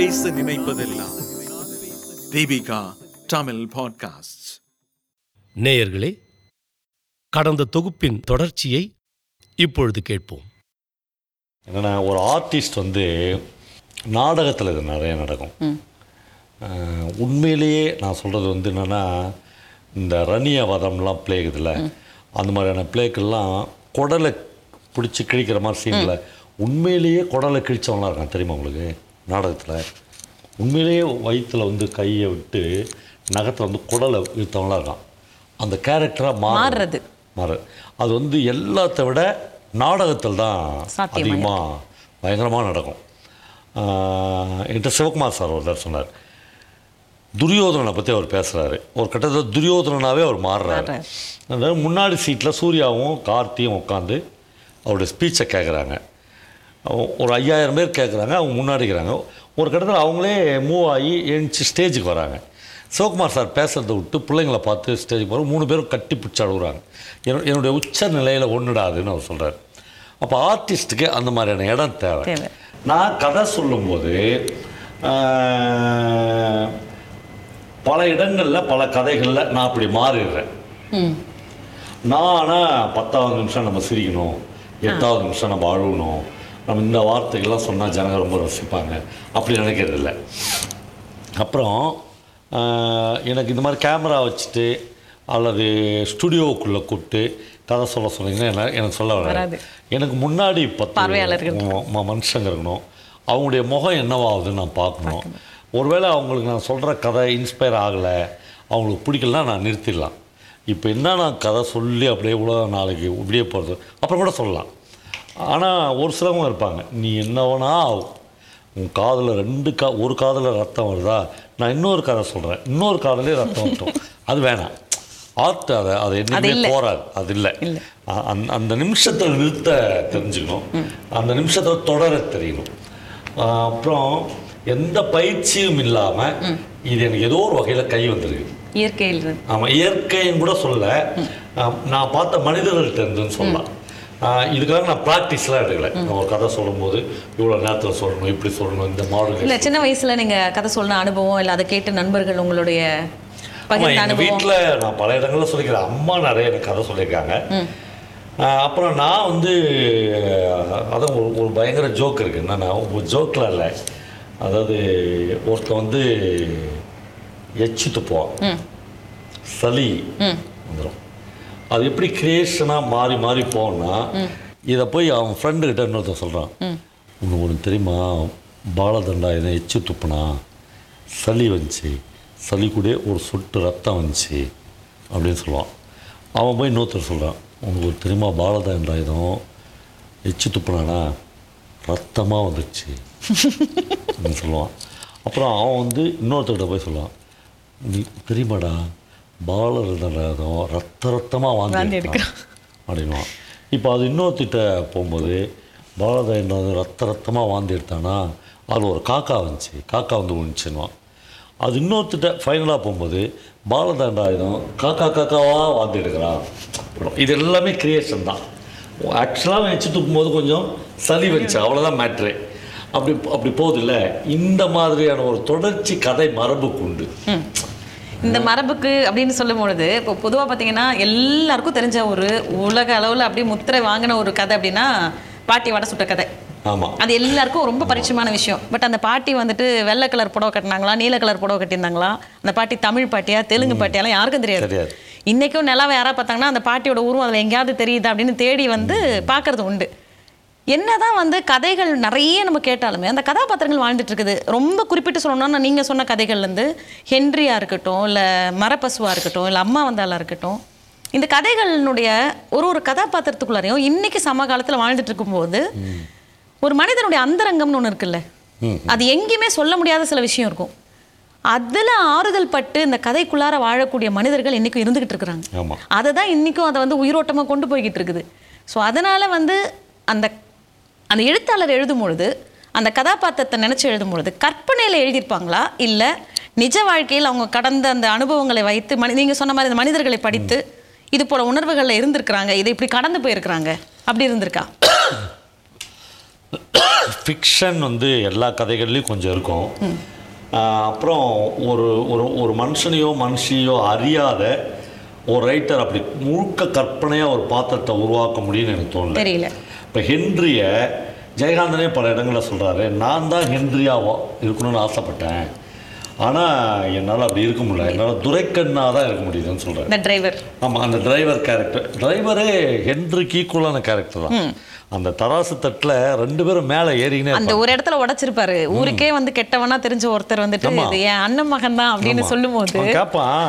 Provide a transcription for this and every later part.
பேச நினைப்பதெல்லாம் தீபிகா தமிழ் பாட்காஸ்ட் நேயர்களே கடந்த தொகுப்பின் தொடர்ச்சியை இப்பொழுது கேட்போம். என்னென்னா ஒரு ஆர்டிஸ்ட் வந்து நாடகத்தில் இது நிறைய நடக்கும். உண்மையிலேயே நான் சொல்கிறது வந்து என்னென்னா இந்த ரணிய வதம்லாம் ப்ளே இருக்குதுல்ல அந்த மாதிரியான ப்ளேக்கெல்லாம் குடலை பிடிச்சி கிழிக்கிற மாதிரி சீனில் உண்மையிலேயே குடலை கிழிச்சவங்களாம் இருக்கான் தெரியுமா உங்களுக்கு? நாடகத்தில் உண்மையிலேயே வயிற்றில் வந்து கையை விட்டு நகத்தில் வந்து குடலை இழுத்தவங்களாம் இருக்கான். அந்த கேரக்டராக மாறுறது. மாறு. அது வந்து எல்லாத்த விட நாடகத்தில் தான். அதிகமாக பயங்கரமாக நடக்கும். என்கிட்ட சிவகுமார் சார் ஒரு தடவை சொன்னார். துரியோதனனை பற்றி அவர் பேசுகிறாரு ஒரு கட்டத்தில் துரியோதனனாவே அவர் மாறுறாரு. மாறுறாரு. அதாவது முன்னாடி சீட்டில் சூர்யாவும் கார்த்தியும் உட்காந்து அவருடைய ஸ்பீச்சை கேட்குறாங்க ஒரு ஐயாயிரம் பேர் கேட்குறாங்க அவங்க முன்னாடிக்கிறாங்க ஒரு கட்டத்தில் அவங்களே மூவ் ஆகி எழுந்துச்சு ஸ்டேஜுக்கு வராங்க. சிவகுமார் சார் பேசுகிறத விட்டு பிள்ளைங்களை பார்த்து ஸ்டேஜுக்கு போகிற மூணு பேரும் கட்டி பிடிச்சி அழுகுறாங்க. என்னோட என்னுடைய உச்ச நிலையில் ஒன்றுடாதுன்னு அவர் சொல்கிறார் அப்போ ஆர்டிஸ்ட்டுக்கு அந்த மாதிரியான இடம் தேவை. நான் கதை சொல்லும்போது பல இடங்களில் பல கதைகளில் நான் அப்படி மாறிடுறேன். நான் ஆனால் பத்தாவது நிமிஷம் நம்ம சிரிக்கணும். எட்டாவது நிமிஷம் நம்ம அழுகணும். நம்ம இந்த வார்த்தைகள்லாம் சொன்னால் ஜனங்க ரொம்ப ரசிப்பாங்க. அப்படி நினைக்கிறது இல்லை அப்புறம் எனக்கு இந்த மாதிரி கேமரா வச்சுட்டு அல்லது ஸ்டுடியோவுக்குள்ளே கூப்பிட்டு கதை சொல்ல சொன்னீங்கன்னா என்ன- எனக்கு சொல்ல வராது. எனக்கு முன்னாடி பத்து மனுஷங்க இருக்கணும். அவங்களுடைய முகம் என்னவாகுதுன்னு நான் பார்க்கணும். ஒருவேளை அவங்களுக்கு நான் சொல்கிற கதை இன்ஸ்பயர் ஆகலை. அவங்களுக்கு பிடிக்கலனா நான் நிறுத்திடலாம். இப்போ என்ன நான் கதை சொல்லி அப்படியே உலகம் நாளைக்கு இப்படியே போகிறது அப்புறம் கூட சொல்லலாம். ஆனால் ஒரு சிலவங்க இருப்பாங்க. நீ என்ன வேணா ஆகும் உன் காதில் ரெண்டு கா ஒரு காதில் ரத்தம் வருதா? நான் இன்னொரு கதை சொல்கிறேன் இன்னொரு காதலே ரத்தம் வரட்டும் அது வேணாம். ஆர்ட் அதை அது என்னைக்குமே. போராது அது இல்லை. இல்ல. அ- அந்த நிமிஷத்தில் நிறுத்த தெரிஞ்சுக்கணும். அந்த நிமிஷத்தில் தொடர தெரியணும். அப்புறம் எந்த பயிற்சியும் இல்லாமல் இது எனக்கு ஏதோ ஒரு வகையில் கை வந்திருக்கு. இயற்கையில். ஆமாம் இயற்கைன்னு கூட சொல்ல நான் பார்த்த மனிதர்கள்ட்ட இருந்துன்னு சொல்லலாம். இதுக்காக நான் ப்ராக்டிஸ்லாம் எடுக்கல. நான் ஒரு கதை சொல்லும்போது இவ்வளோ நேரத்தில் சொல்லணும் இப்படி சொல்லணும் இந்த இல்ல மாடல் சின்ன வயசுல நீங்க கதை சொன்ன அனுபவம் இல்ல அதை கேட்டு நண்பர்கள் உங்களுடைய எங்கள் வீட்டில் நான் பல இடங்களில் சொல்லிக்கிறேன். அம்மா நிறைய எனக்கு கதை சொல்லியிருக்காங்க. அப்புறம் நான் வந்து அதான் ஒரு ஒரு பயங்கர ஜோக் இருக்குது என்னன்னா ஒரு ஜோக்கில் இல்லை. அதாவது ஒருத்தன் வந்து எச்சு துப்புவான் சளி வந்துடும் அது எப்படி கிரியேஷனாக மாறி மாறி போகும்னா இதை போய் அவன் ஃப்ரெண்டு கிட்ட இன்னொருத்தன் சொல்கிறான் உனக்கு ஒன்று தெரியுமா? பாலதண்டா இதை எச்சு துப்புனா சளி வந்துச்சு. சளி கூட ஒரு சொட்டு ரத்தம் வந்துச்சு அப்படின்னு சொல்லுவான். அவன் போய் இன்னொருத்தர் சொல்கிறான் உனக்கு ஒரு தெரியுமா? பாலதண்டாயுதம் எச்சு துப்புனானா ரத்தமாக வந்துடுச்சு அப்படின்னு சொல்லுவான். அப்புறம் அவன் வந்து இன்னொருத்தர்கிட்ட போய் சொல்லுவான் நீ தெரியுமாடா பாலதண்டாயுதம் ரத்த ரத்தமாக வாந்தி எடுக்கிறான். அப்படின்வான் இப்போ அது இன்னொருத்திட்ட போகும்போது பாலதண்டாயுதம் ரத்த ரத்தமாக வாந்தி எடுத்தானா? அது ஒரு காக்கா வந்துச்சு. காக்கா வந்து விழுந்துச்சுன்னுவான் அது இன்னொருத்திட்ட ஃபைனலாக போகும்போது பாலதண்டாயுதம் காக்கா காக்காவாக வாந்தி எடுக்கிறான். இது எல்லாமே கிரியேஷன் தான். ஆக்சுவலாக வச்சு தூக்கும்போது கொஞ்சம் சளி வந்துச்சு. அவ்வளோதான் மேட்ரு அப்படி அப்படி போகுதுல்ல. இந்த மாதிரியான ஒரு தொடர்ச்சி கதை மரபுக்கு உண்டு. இந்த மரபுக்கு அப்படின்னு சொல்லும் பொழுது இப்போ பொதுவா பாத்தீங்கன்னா எல்லாருக்கும் தெரிஞ்ச ஒரு உலக அளவுல அப்படியே முத்திரை வாங்கின ஒரு கதை அப்படின்னா பாட்டி வடை சுட்ட கதை. ஆமாம் அது எல்லாருக்கும் ரொம்ப பரிச்சயமான விஷயம். பட் அந்த பாட்டி வந்துட்டு வெள்ளை கலர் புடவை கட்டினாங்களா நீல கலர் புடவை கட்டியிருந்தாங்களா? அந்த பாட்டி தமிழ் பாட்டியா தெலுங்கு பாட்டியாலாம் யாருக்கும் தெரியாது. இன்னைக்கும் நிலாவை யாரா பார்த்தாங்கன்னா அந்த பாட்டியோட உருவம் அதில் எங்கேயாவது தெரியுதா அப்படின்னு தேடி வந்து பார்க்கறது உண்டு. என்னதான் வந்து கதைகள் நிறைய நம்ம கேட்டாலுமே அந்த கதாபாத்திரங்கள் வாழ்ந்துட்டு இருக்குது. ரொம்ப குறிப்பிட்டு சொல்லணும்னா நீங்கள் சொன்ன கதைகள்லேருந்து ஹென்ரியா இருக்கட்டும் இல்லை மரப்பசுவா இருக்கட்டும் இல்லை அம்மா வந்தாலா இருக்கட்டும் இந்த கதைகளினுடைய ஒரு ஒரு கதாபாத்திரத்துக்குள்ளாரையும் இன்னைக்கு சமகாலத்தில் வாழ்ந்துட்டு இருக்கும்போது ஒரு மனிதனுடைய அந்தரங்கம்னு ஒன்று இருக்குல்ல அது எங்கேயுமே சொல்ல முடியாத சில விஷயம் இருக்கும். அதில் ஆறுதல் பட்டு இந்த கதைக்குள்ளார வாழக்கூடிய மனிதர்கள் இன்னைக்கும் இருந்துகிட்டு இருக்கிறாங்க. அதை தான் இன்றைக்கும் அதை வந்து உயிரோட்டமாக கொண்டு போய்கிட்டு இருக்குது. ஸோ அதனால் வந்து அந்த அந்த எழுத்தாளர் எழுதும் பொழுது அந்த கதாபாத்திரத்தை நினச்சி எழுதும் பொழுது கற்பனையில் எழுதியிருப்பாங்களா? இல்லை நிஜ வாழ்க்கையில் அவங்க கடந்த அந்த அனுபவங்களை வைத்து மனி நீங்கள் சொன்ன மாதிரி அந்த மனிதர்களை படித்து இது போல உணர்வுகளில் இருந்திருக்கிறாங்க இதை இப்படி கடந்து போயிருக்கிறாங்க அப்படி இருந்திருக்கா? ஃபிக்ஷன் வந்து எல்லா கதைகள்லையும் கொஞ்சம் இருக்கும். அப்புறம் ஒரு ஒரு ஒரு மனுஷனையோ மனுஷியோ அறியாத ஒரு ரைட்டர் அப்படி முழுக்க கற்பனையாக ஒரு பாத்திரத்தை உருவாக்க முடியும்னு எனக்கு தோணல. தெரியல. இப்போ ஹென்ரிய ஜெயகாந்தனே பல இடங்களில் சொல்கிறாரு நான் தான் ஹென்ரியாவோ இருக்கணும்னு ஆசைப்பட்டேன். ஆனால் என்னால் அப்படி இருக்க முடியல. என்னால் துரைக்கண்ணா தான் இருக்க முடியுதுன்னு சொல்கிறேன் இந்த டிரைவர் ஆமாம் அந்த டிரைவர் கேரக்டர் டிரைவரே ஹென்ரிக்கு ஈக்குவலான கேரக்டர் தான். அந்த தராசு தட்டில் ரெண்டு பேரும் மேலே ஏறிக்கினே அந்த ஒரு இடத்துல உடைச்சிருப்பாரு. ஊருக்கே வந்து கெட்டவனா தெரிஞ்ச ஒருத்தர் வந்துட்டு என் அண்ணன் மகன் தான் அப்படின்னு. சொல்லும் போது கேட்பான்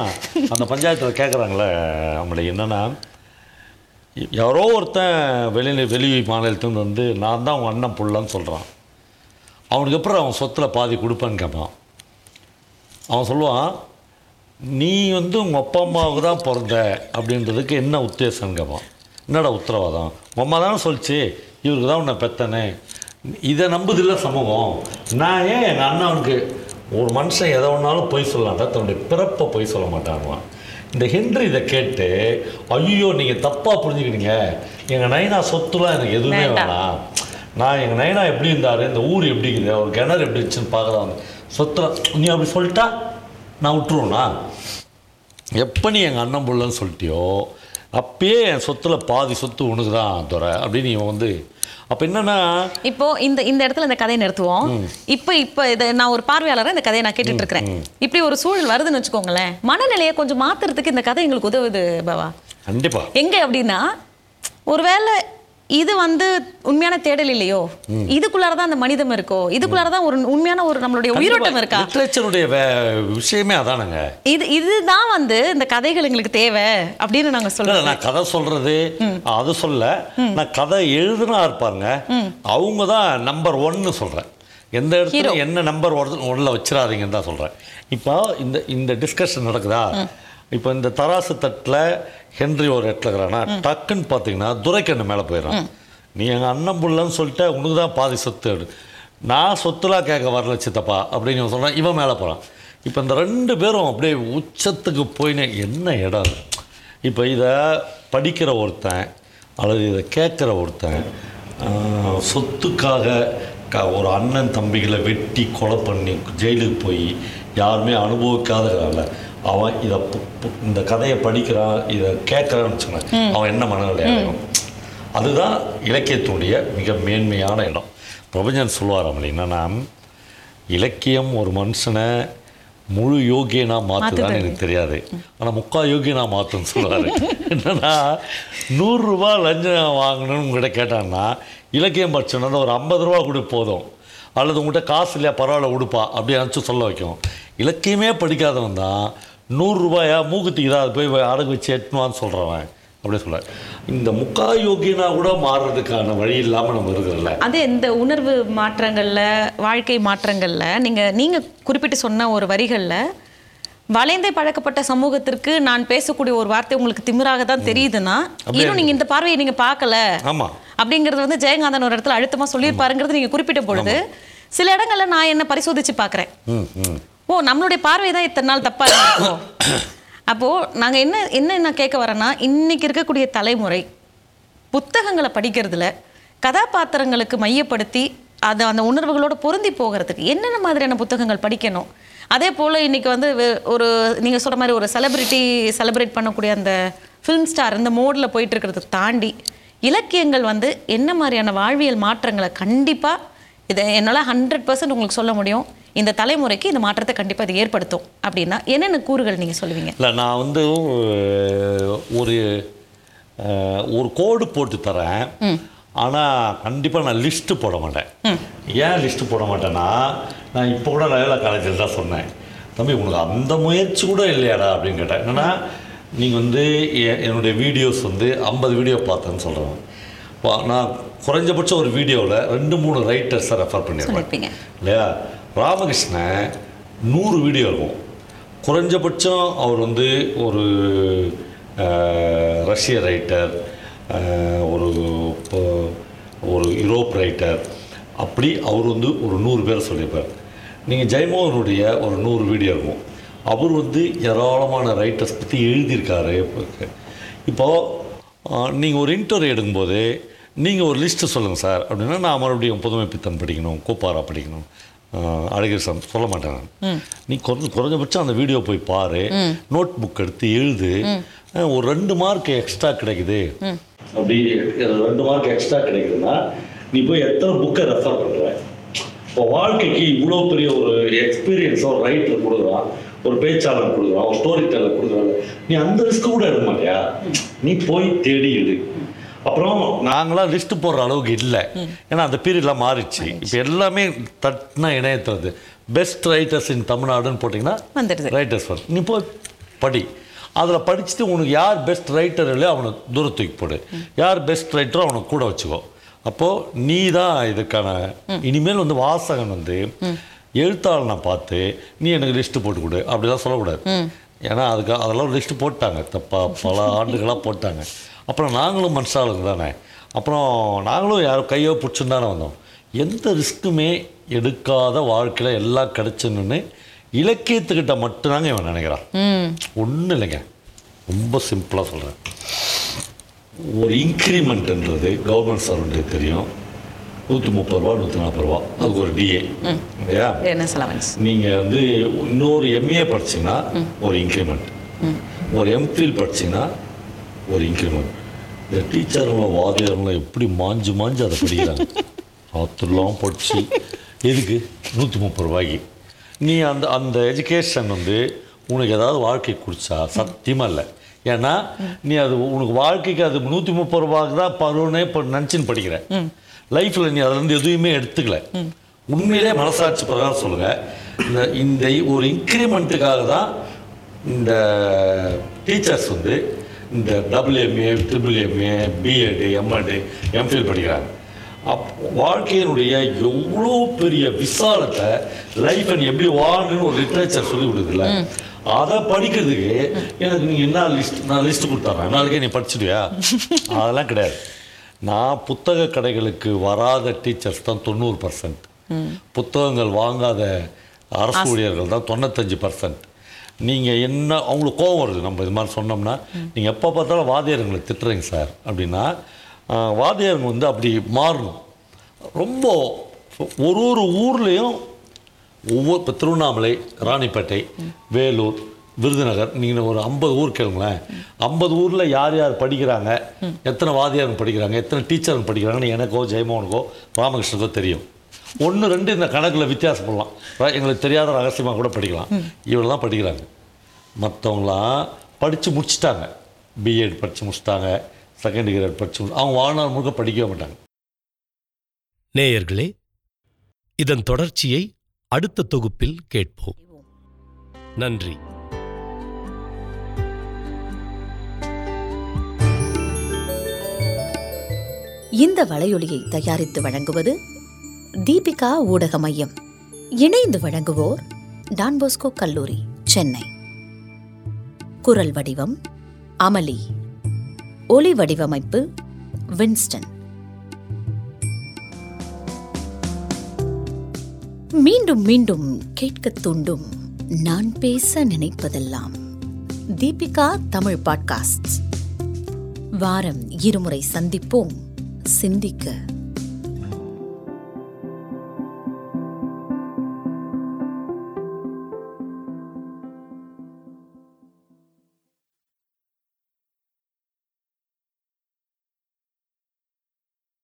அந்த பஞ்சாயத்தில் கேட்குறாங்களே அவங்களை என்னன்னா யாரோ ஒருத்தன் வெளி வெளி மாநிலத்துலேருந்து வந்து நான் தான் உங்கள் அண்ணன் புள்ளன்னு சொல்கிறான் அவனுக்கு அப்புறம் அவன் சொத்தில் பாதி கொடுப்பேன்னு கேட்பான் அவன் சொல்லுவான் நீ வந்து உங்கள் அப்பா அம்மாவுக்கு தான் பிறந்த அப்படின்றதுக்கு என்ன உத்தேசம்னு கேட்பான் என்னடா உத்தரவாதம்? உங்கள் அம்மா தானே சொல்லிச்சு இவருக்கு தான் உன்னை பெத்தனே. இதை நம்புதில்ல சமூகம். நான் ஏன் எங்கள் அண்ணனுக்கு ஒரு மனுஷன் எதை ஒன்றாலும் பொய் சொல்லலாம்டா தன்னுடைய பிறப்பை பொய் சொல்ல மாட்டானுவான். இந்த ஹென்றி இதை கேட்டு ஐயோ நீங்கள் தப்பாக புரிஞ்சுக்கிட்டீங்க. எங்கள் நைனா சொத்துலாம் எனக்கு எதுவுமே. வேணாம். நான் எங்கள் நைனா எப்படி இருந்தார் இந்த ஊர் எப்படி இருக்குது ஒரு கிணறு எப்படி இருந்துச்சுன்னு பார்க்கலாம் சொத்துல நீ அப்படி சொல்லிட்டா நான் விட்டுருவேனா? எப்போ நீ எங்கள் அண்ணன் புள்ளன்னு சொல்லிட்டியோ அப்பயே என் சொத்துல பாதி சொத்து உனக்கு தான் துறை அப்படின்னு இவன் வந்து அப்போ என்னன்னா இப்போ இந்த இந்த இடத்துல இந்த கதையை நிறுத்துவோம். இப்போ இப்போ இதை நான் ஒரு பார்வையாளரா இந்த கதையை நான் கேட்டுட்டு இருக்கிறேன் இப்படி ஒரு சூழல் வருதுன்னு வச்சுக்கோங்களேன். மனநிலையை கொஞ்சம் மாத்துறதுக்கு இந்த கதை எங்களுக்கு உதவுது பவா. கண்டிப்பா. எங்க அப்படின்னா ஒருவேளை இது வந்து உண்மையான தேடல் இல்லையோ? இதுக்குள்ளார தான் அந்த மனிதம் இருக்கோ? இதுக்குள்ளார தான் ஒரு உண்மையான ஒரு நம்மளுடைய உயிரோட்டம் இருக்கா? லிட்ரேச்சருடைய விஷயமே அதானுங்க. இது இதுதான் வந்து இந்த கதைகள் எங்களுக்கு தேவை அப்படின்னு நாங்க சொல்றோம். நான் கதை சொல்றது அது சொல்ல நான் கதை எழுதுனா இருப்பாங்க அவங்க தான் நம்பர் ஒன்னு சொல்றேன். எந்த இடத்துல என்ன நம்பர் ஒன்ல வச்சிடாதீங்கன்னு தான் சொல்றேன். இப்போ இந்த இந்த டிஸ்கஷன் நடக்குதா? இப்போ இந்த தராசு தட்டில் ஹென்றி ஒரு இடத்துல இருக்கிறானா டக்குன்னு பார்த்தீங்கன்னா துரைக்கண்ணு மேலே போயிடறான். நீ எங்கள் அண்ணன் புள்ளன்னு சொல்லிட்டு உனக்கு தான் பாதி சொத்து. நான் சொத்துலாம் கேட்க வரல சித்தப்பா அப்படின்னு இவன் சொல்கிறான் இவன் மேலே போகிறான் இப்போ இந்த ரெண்டு பேரும் அப்படியே உச்சத்துக்கு போயினே என்ன இடம் அது? இப்போ இதை படிக்கிற ஒருத்தன் அல்லது இதை கேட்குற ஒருத்தன் சொத்துக்காக க ஒரு அண்ணன் தம்பிகளை வெட்டி கொலை பண்ணி ஜெயிலுக்கு போய் யாருமே அனுபவிக்காதனால அவன் இதை இந்த கதையை படிக்கிறான் இதை கேட்குறான்னு வச்சுக்கோங்க அவன் என்ன மனநிலை அடையும் அதுதான் இலக்கியத்தினுடைய மிக மேன்மையான இடம். பிரபஞ்சன் சொல்லுவார் அவன் என்னன்னா இலக்கியம் ஒரு மனுஷனை முழு யோகியனா மாற்றுதான்னு. எனக்கு தெரியாது. ஆனால் முக்கா யோகியனா மாற்றுன்னு சொல்லுவார். என்னன்னா நூறுரூவா லஞ்சம் வாங்கணும்னு உங்கள்கிட்ட கேட்டான்னா இலக்கியம் படிச்சோன்னா ஒரு ஐம்பது ரூபா கொடு போதும். அல்லது உங்கள்கிட்ட காசு இல்லையா பரவாயில்ல உடுப்பா. அப்படி நினச்சி சொல்ல வைக்கும். இலக்கியமே படிக்காதவன் தான் நூறுரூபாயா மூக்குத்திக்கு தான் அது போய் அடகு வச்சு எட்டுவான்னு சொல்கிறவன் அப்படி சொல்ல. இந்த முக்கா யோகியனா கூட மாறுறதுக்கான வழி இல்லாமல் நம்ம இருக்கிறோம்ல அது இந்த உணர்வு மாற்றங்கள்ல வாழ்க்கை மாற்றங்கள்ல நீங்க நீங்க குறிப்பிட்டு சொன்ன ஒரு வரிகள்ல வளைந்தே பழக்கப்பட்ட சமூகத்திற்கு நான் பேசக்கூடிய ஒரு வார்த்தை உங்களுக்கு திமிராக தான் தெரியுதுன்னா இன்னும் நீங்க இந்த பார்வையை நீங்க பார்க்கல. ஆமாம் அப்படிங்கிறது வந்து ஜெயகாந்தன் ஒரு இடத்துல அழுத்தமா சொல்லியிருப்பாருங்கிறது நீங்க குறிப்பிட்ட பொழுது சில இடங்கள்ல நான் என்ன பரிசோதிச்சு பார்க்கறேன். ஓ நம்மளுடைய பார்வை தான் இத்தனை நாள் தப்பா இருக்கும் அப்போ நாங்க என்ன என்ன நான் கேட்க வரேன்னா இன்னைக்கு இருக்கக்கூடிய தலைமுறை புத்தகங்களை படிக்கிறதுல கதாபாத்திரங்களுக்கு மையப்படுத்தி அதை அந்த உணர்வுகளோட பொருந்தி போகிறதுக்கு என்னென்ன மாதிரியான புத்தகங்கள் படிக்கணும்? அதே போல் இன்றைக்கி வந்து ஒரு நீங்கள் சொல்கிற மாதிரி ஒரு செலிப்ரிட்டி செலிப்ரேட் பண்ணக்கூடிய அந்த ஃபிலிம் ஸ்டார் இந்த மோடில் போயிட்டு தாண்டி இலக்கியங்கள் வந்து என்ன மாதிரியான வாழ்வியல் மாற்றங்களை கண்டிப்பாக இதை என்னால் ஹண்ட்ரட் பர்சன்ட் உங்களுக்கு சொல்ல முடியும். இந்த தலைமுறைக்கு இந்த மாற்றத்தை கண்டிப்பாக இது ஏற்படுத்தும். அப்படின்னா என்னென்ன கூறுகள் நீங்கள் சொல்லுவீங்க? இல்லை நான் வந்து ஒரு ஒரு கோடு போட்டு தரேன். ஆனால் கண்டிப்பாக நான் லிஸ்ட்டு போட மாட்டேன். ஏன் லிஸ்ட்டு போட மாட்டேன்னா நான் இப்போ கூட லயோலா காலேஜில் தான் சொன்னேன். தம்பி உனக்கு அந்த முயற்சி கூட இல்லையாடா அப்படின்னு கேட்டேன். என்னன்னா நீங்கள் வந்து என்னுடைய வீடியோஸ் வந்து ஐம்பது வீடியோ பார்த்தேன்னு சொல்கிறேன் நான் குறைஞ்சபட்சம் ஒரு வீடியோவில் ரெண்டு மூணு ரைட்டர்ஸை ரெஃபர் பண்ணியிருப்பேன் இல்லையா? ராமகிருஷ்ணன் நூறு வீடியோ இருக்கும். குறைஞ்சபட்சம் அவர் வந்து ஒரு ரஷ்ய ரைட்டர் ஒரு இப்போ- ஒரு யூரோப் ரைட்டர் அப்படி அவர் வந்து ஒரு நூறு பேர் சொல்லியிருப்பார். நீங்கள் ஜெயமோகனுடைய ஒரு நூறு வீடியோ இருக்கும். அவர் வந்து ஏராளமான ரைட்டர்ஸ் பற்றி எழுதியிருக்காரு. இப்போது நீங்கள் ஒரு இன்டர்வியூ எடுக்கும்போது நீங்கள் ஒரு லிஸ்ட்டு சொல்லுங்கள் சார் அப்படின்னா நான் மறுபடியும் புதுமை பித்தன் படிக்கணும் கூப்பாரா படிக்கணும். அழகிரி சார் சொல்ல மாட்டேன் நான். நீ குறைஞ்ச குறைஞ்சபட்சம் அந்த வீடியோ போய் பாரு. நோட் புக் எடுத்து எழுது. ஒரு ரெண்டு மார்க் எக்ஸ்ட்ரா கிடைக்குது. அப்படி ரெண்டு மார்க் எக்ஸ்ட்ரா கிடைக்குதுன்னா நீ போய் எத்தனை புக்கை ரெஃபர் பண்ணுற இப்போ வாழ்க்கைக்கு இவ்வளோ பெரிய ஒரு எக்ஸ்பீரியன்ஸை ஒரு ரைட்டர் கொடுக்குறான் ஒரு பேச்சாளர் கொடுக்குறான் ஒரு ஸ்டோரி டெல்லர் கொடுக்குறாங்க நீ அந்த ரிஸ்க் கூட எடுக்க மாட்டியா? நீ போய் தேடி எடு. அப்புறம் நாங்களாம் லிஸ்ட் போடுற அளவுக்கு இல்லை. ஏன்னா அந்த பீரியட்லாம் மாறிடுச்சு. இப்போ எல்லாமே தட்டினா இணையத்துறது பெஸ்ட் ரைட்டர்ஸ் இன் தமிழ்நாடுன்னு போட்டிங்கன்னா ரைட்டர்ஸ் ஃபர்ஸ்ட் நீ போய் படி. அதில் படிச்சுட்டு உனக்கு யார் பெஸ்ட் ரைட்டர் இல்லையோ அவனை தூர தூக்கி போடு. யார் பெஸ்ட் ரைட்டரோ அவனை கூட வச்சுக்கோ. அப்போது நீ தான் இதுக்கான இனிமேல் வந்து வாசகன் வந்து எழுத்தாளனை பார்த்து நீ எனக்கு லிஸ்ட்டு போட்டு கொடு. அப்படிலாம் சொல்லக்கூடாது. ஏன்னா அதுக்கு அதெல்லாம் லிஸ்ட்டு போட்டாங்க. தப்பா பல ஆண்டுகளாக போட்டாங்க. அப்புறம் நாங்களும் மனுஷாளுங்க தானே. அப்புறம் நாங்களும் யாரும் கையோ பிடிச்சுன்னு தானே வந்தோம். எந்த ரிஸ்க்குமே எடுக்காத வாழ்க்கையில் எல்லாம் கிடச்சுன்னு இலக்கியத்துக்கிட்ட மட்டும்தாங்க இவன் நினைக்கிறான். ஒன்றும் இல்லைங்க. ரொம்ப சிம்பிளாக சொல்கிறேன் ஒரு இன்க்ரிமெண்ட்ன்றது கவர்மெண்ட் சர்வெண்ட்டுக்கு தெரியும். நூற்றி முப்பது ரூபா நூற்றி நாற்பது ரூபா அதுக்கு ஒரு டிஏ இல்லையா அலவன்ஸ் நீங்கள் வந்து இன்னொரு எம்ஏ படிச்சீங்கன்னா ஒரு இன்க்ரிமெண்ட் ஒரு எம்ஃபில் படிச்சீங்கன்னா ஒரு இன்க்ரிமெண்ட் இந்த டீச்சருங்க வாதியாருங்க எப்படி மாஞ்சு மாஞ்சு அதை படிக்கிறாங்க. ஆத்துலாம் படிச்சு எதுக்கு? நூற்றி முப்பது ரூபாய்க்கு நீ அந்த அந்த எஜுகேஷன் வந்து உனக்கு ஏதாவது வாழ்க்கை குடிச்சா சத்தியமாக இல்லை. ஏன்னா நீ அது உனக்கு வாழ்க்கைக்கு அது நூற்றி முப்பது ரூபாய்க்கு தான் பருவனே இப்போ நினச்சின்னு படிக்கிற. லைஃப்பில் நீ அதுலேருந்து எதுவுமே எடுத்துக்கல. உண்மையிலே மனசாட்சி பிரகாரம் சொல்லுங்க. இந்த இந்த ஒரு இன்க்ரிமெண்ட்டுக்காக தான் இந்த டீச்சர்ஸ் வந்து இந்த WMA triple MA B Ed M Ed M Phil படிக்கிறாங்க. அப் வாழ்க்கையினுடைய எவ்வளோ பெரிய விசாலத்தை லைஃப்பை நீ எப்படி வாழணும்னு ஒரு லிட்ரேச்சர் சொல்லி கொடுக்குதுல்ல அதை படிக்கிறதுக்கு எனக்கு நீங்கள் என்ன லிஸ்ட் நான் லிஸ்ட் கொடுத்துறேன். நாளைக்கே நீ படிச்சிடுவியா? அதெல்லாம் கிடையாது. நான் புத்தக கடைகளுக்கு வராத டீச்சர்ஸ் தான் தொண்ணூறு பர்சன்ட் புத்தகங்கள் வாங்காத அரசு ஊழியர்கள் தான் தொண்ணூத்தஞ்சு பர்சன்ட் நீங்கள் என்ன அவங்களுக்கு கோவம் வருது. நம்ம இது மாதிரி சொன்னோம்னா நீங்கள் எப்போ பார்த்தாலும் வாத்தியாருங்களை திட்டுறீங்க சார். அப்படின்னா ஆஹ், வாத்தியாருங்க வந்து அப்படி மாறணும். ரொம்ப ஒரு ஒரு ஊர்லேயும் ஒவ்வொரு இப்போ திருவண்ணாமலை ராணிப்பேட்டை வேலூர் விருதுநகர் நீங்கள் ஒரு ஐம்பது ஊர் கேளுங்களேன். ஐம்பது ஊரில் யார் யார் படிக்கிறாங்க? எத்தனை வாதியாருங்க படிக்கிறாங்க? எத்தனை டீச்சருங்க படிக்கிறாங்கன்னு எனக்கோ ஜெயமோகனுக்கோ ராமகிருஷ்ணனுக்கோ தெரியும். ஒன்று ரெண்டு இந்த கணக்கில் வித்தியாசம் பண்ணலாம். எங்களுக்கு தெரியாத ரகசியமாக கூட படிக்கலாம். இவ்வளோ தான் படிக்கிறாங்க. மற்றவங்களாம் படித்து முடிச்சிட்டாங்க. பிஎட் படித்து முடிச்சிட்டாங்க. செகண்ட் கிரேட் படித்து அவங்க வாழ்நாள் முழுக்க படிக்கவே மாட்டாங்க. நேயர்களே இதன் தொடர்ச்சியை அடுத்த தொகுப்பில் கேட்போம். நன்றி. இந்த வலையொலியை தயாரித்து வழங்குவது தீபிகா ஊடக மையம். இணைந்து வழங்குவோர் டான்போஸ்கோ கல்லூரி சென்னை. குரல் வடிவம் அமளி. ஒலி வடிவமைப்பு வின்ஸ்டன். மீண்டும் மீண்டும் கேட்கத் தூண்டும் நான் பேச நினைப்பதெல்லாம் தீபிகா தமிழ் பாட்காஸ்ட். வாரம் இருமுறை சந்திப்போம். சிந்திக்க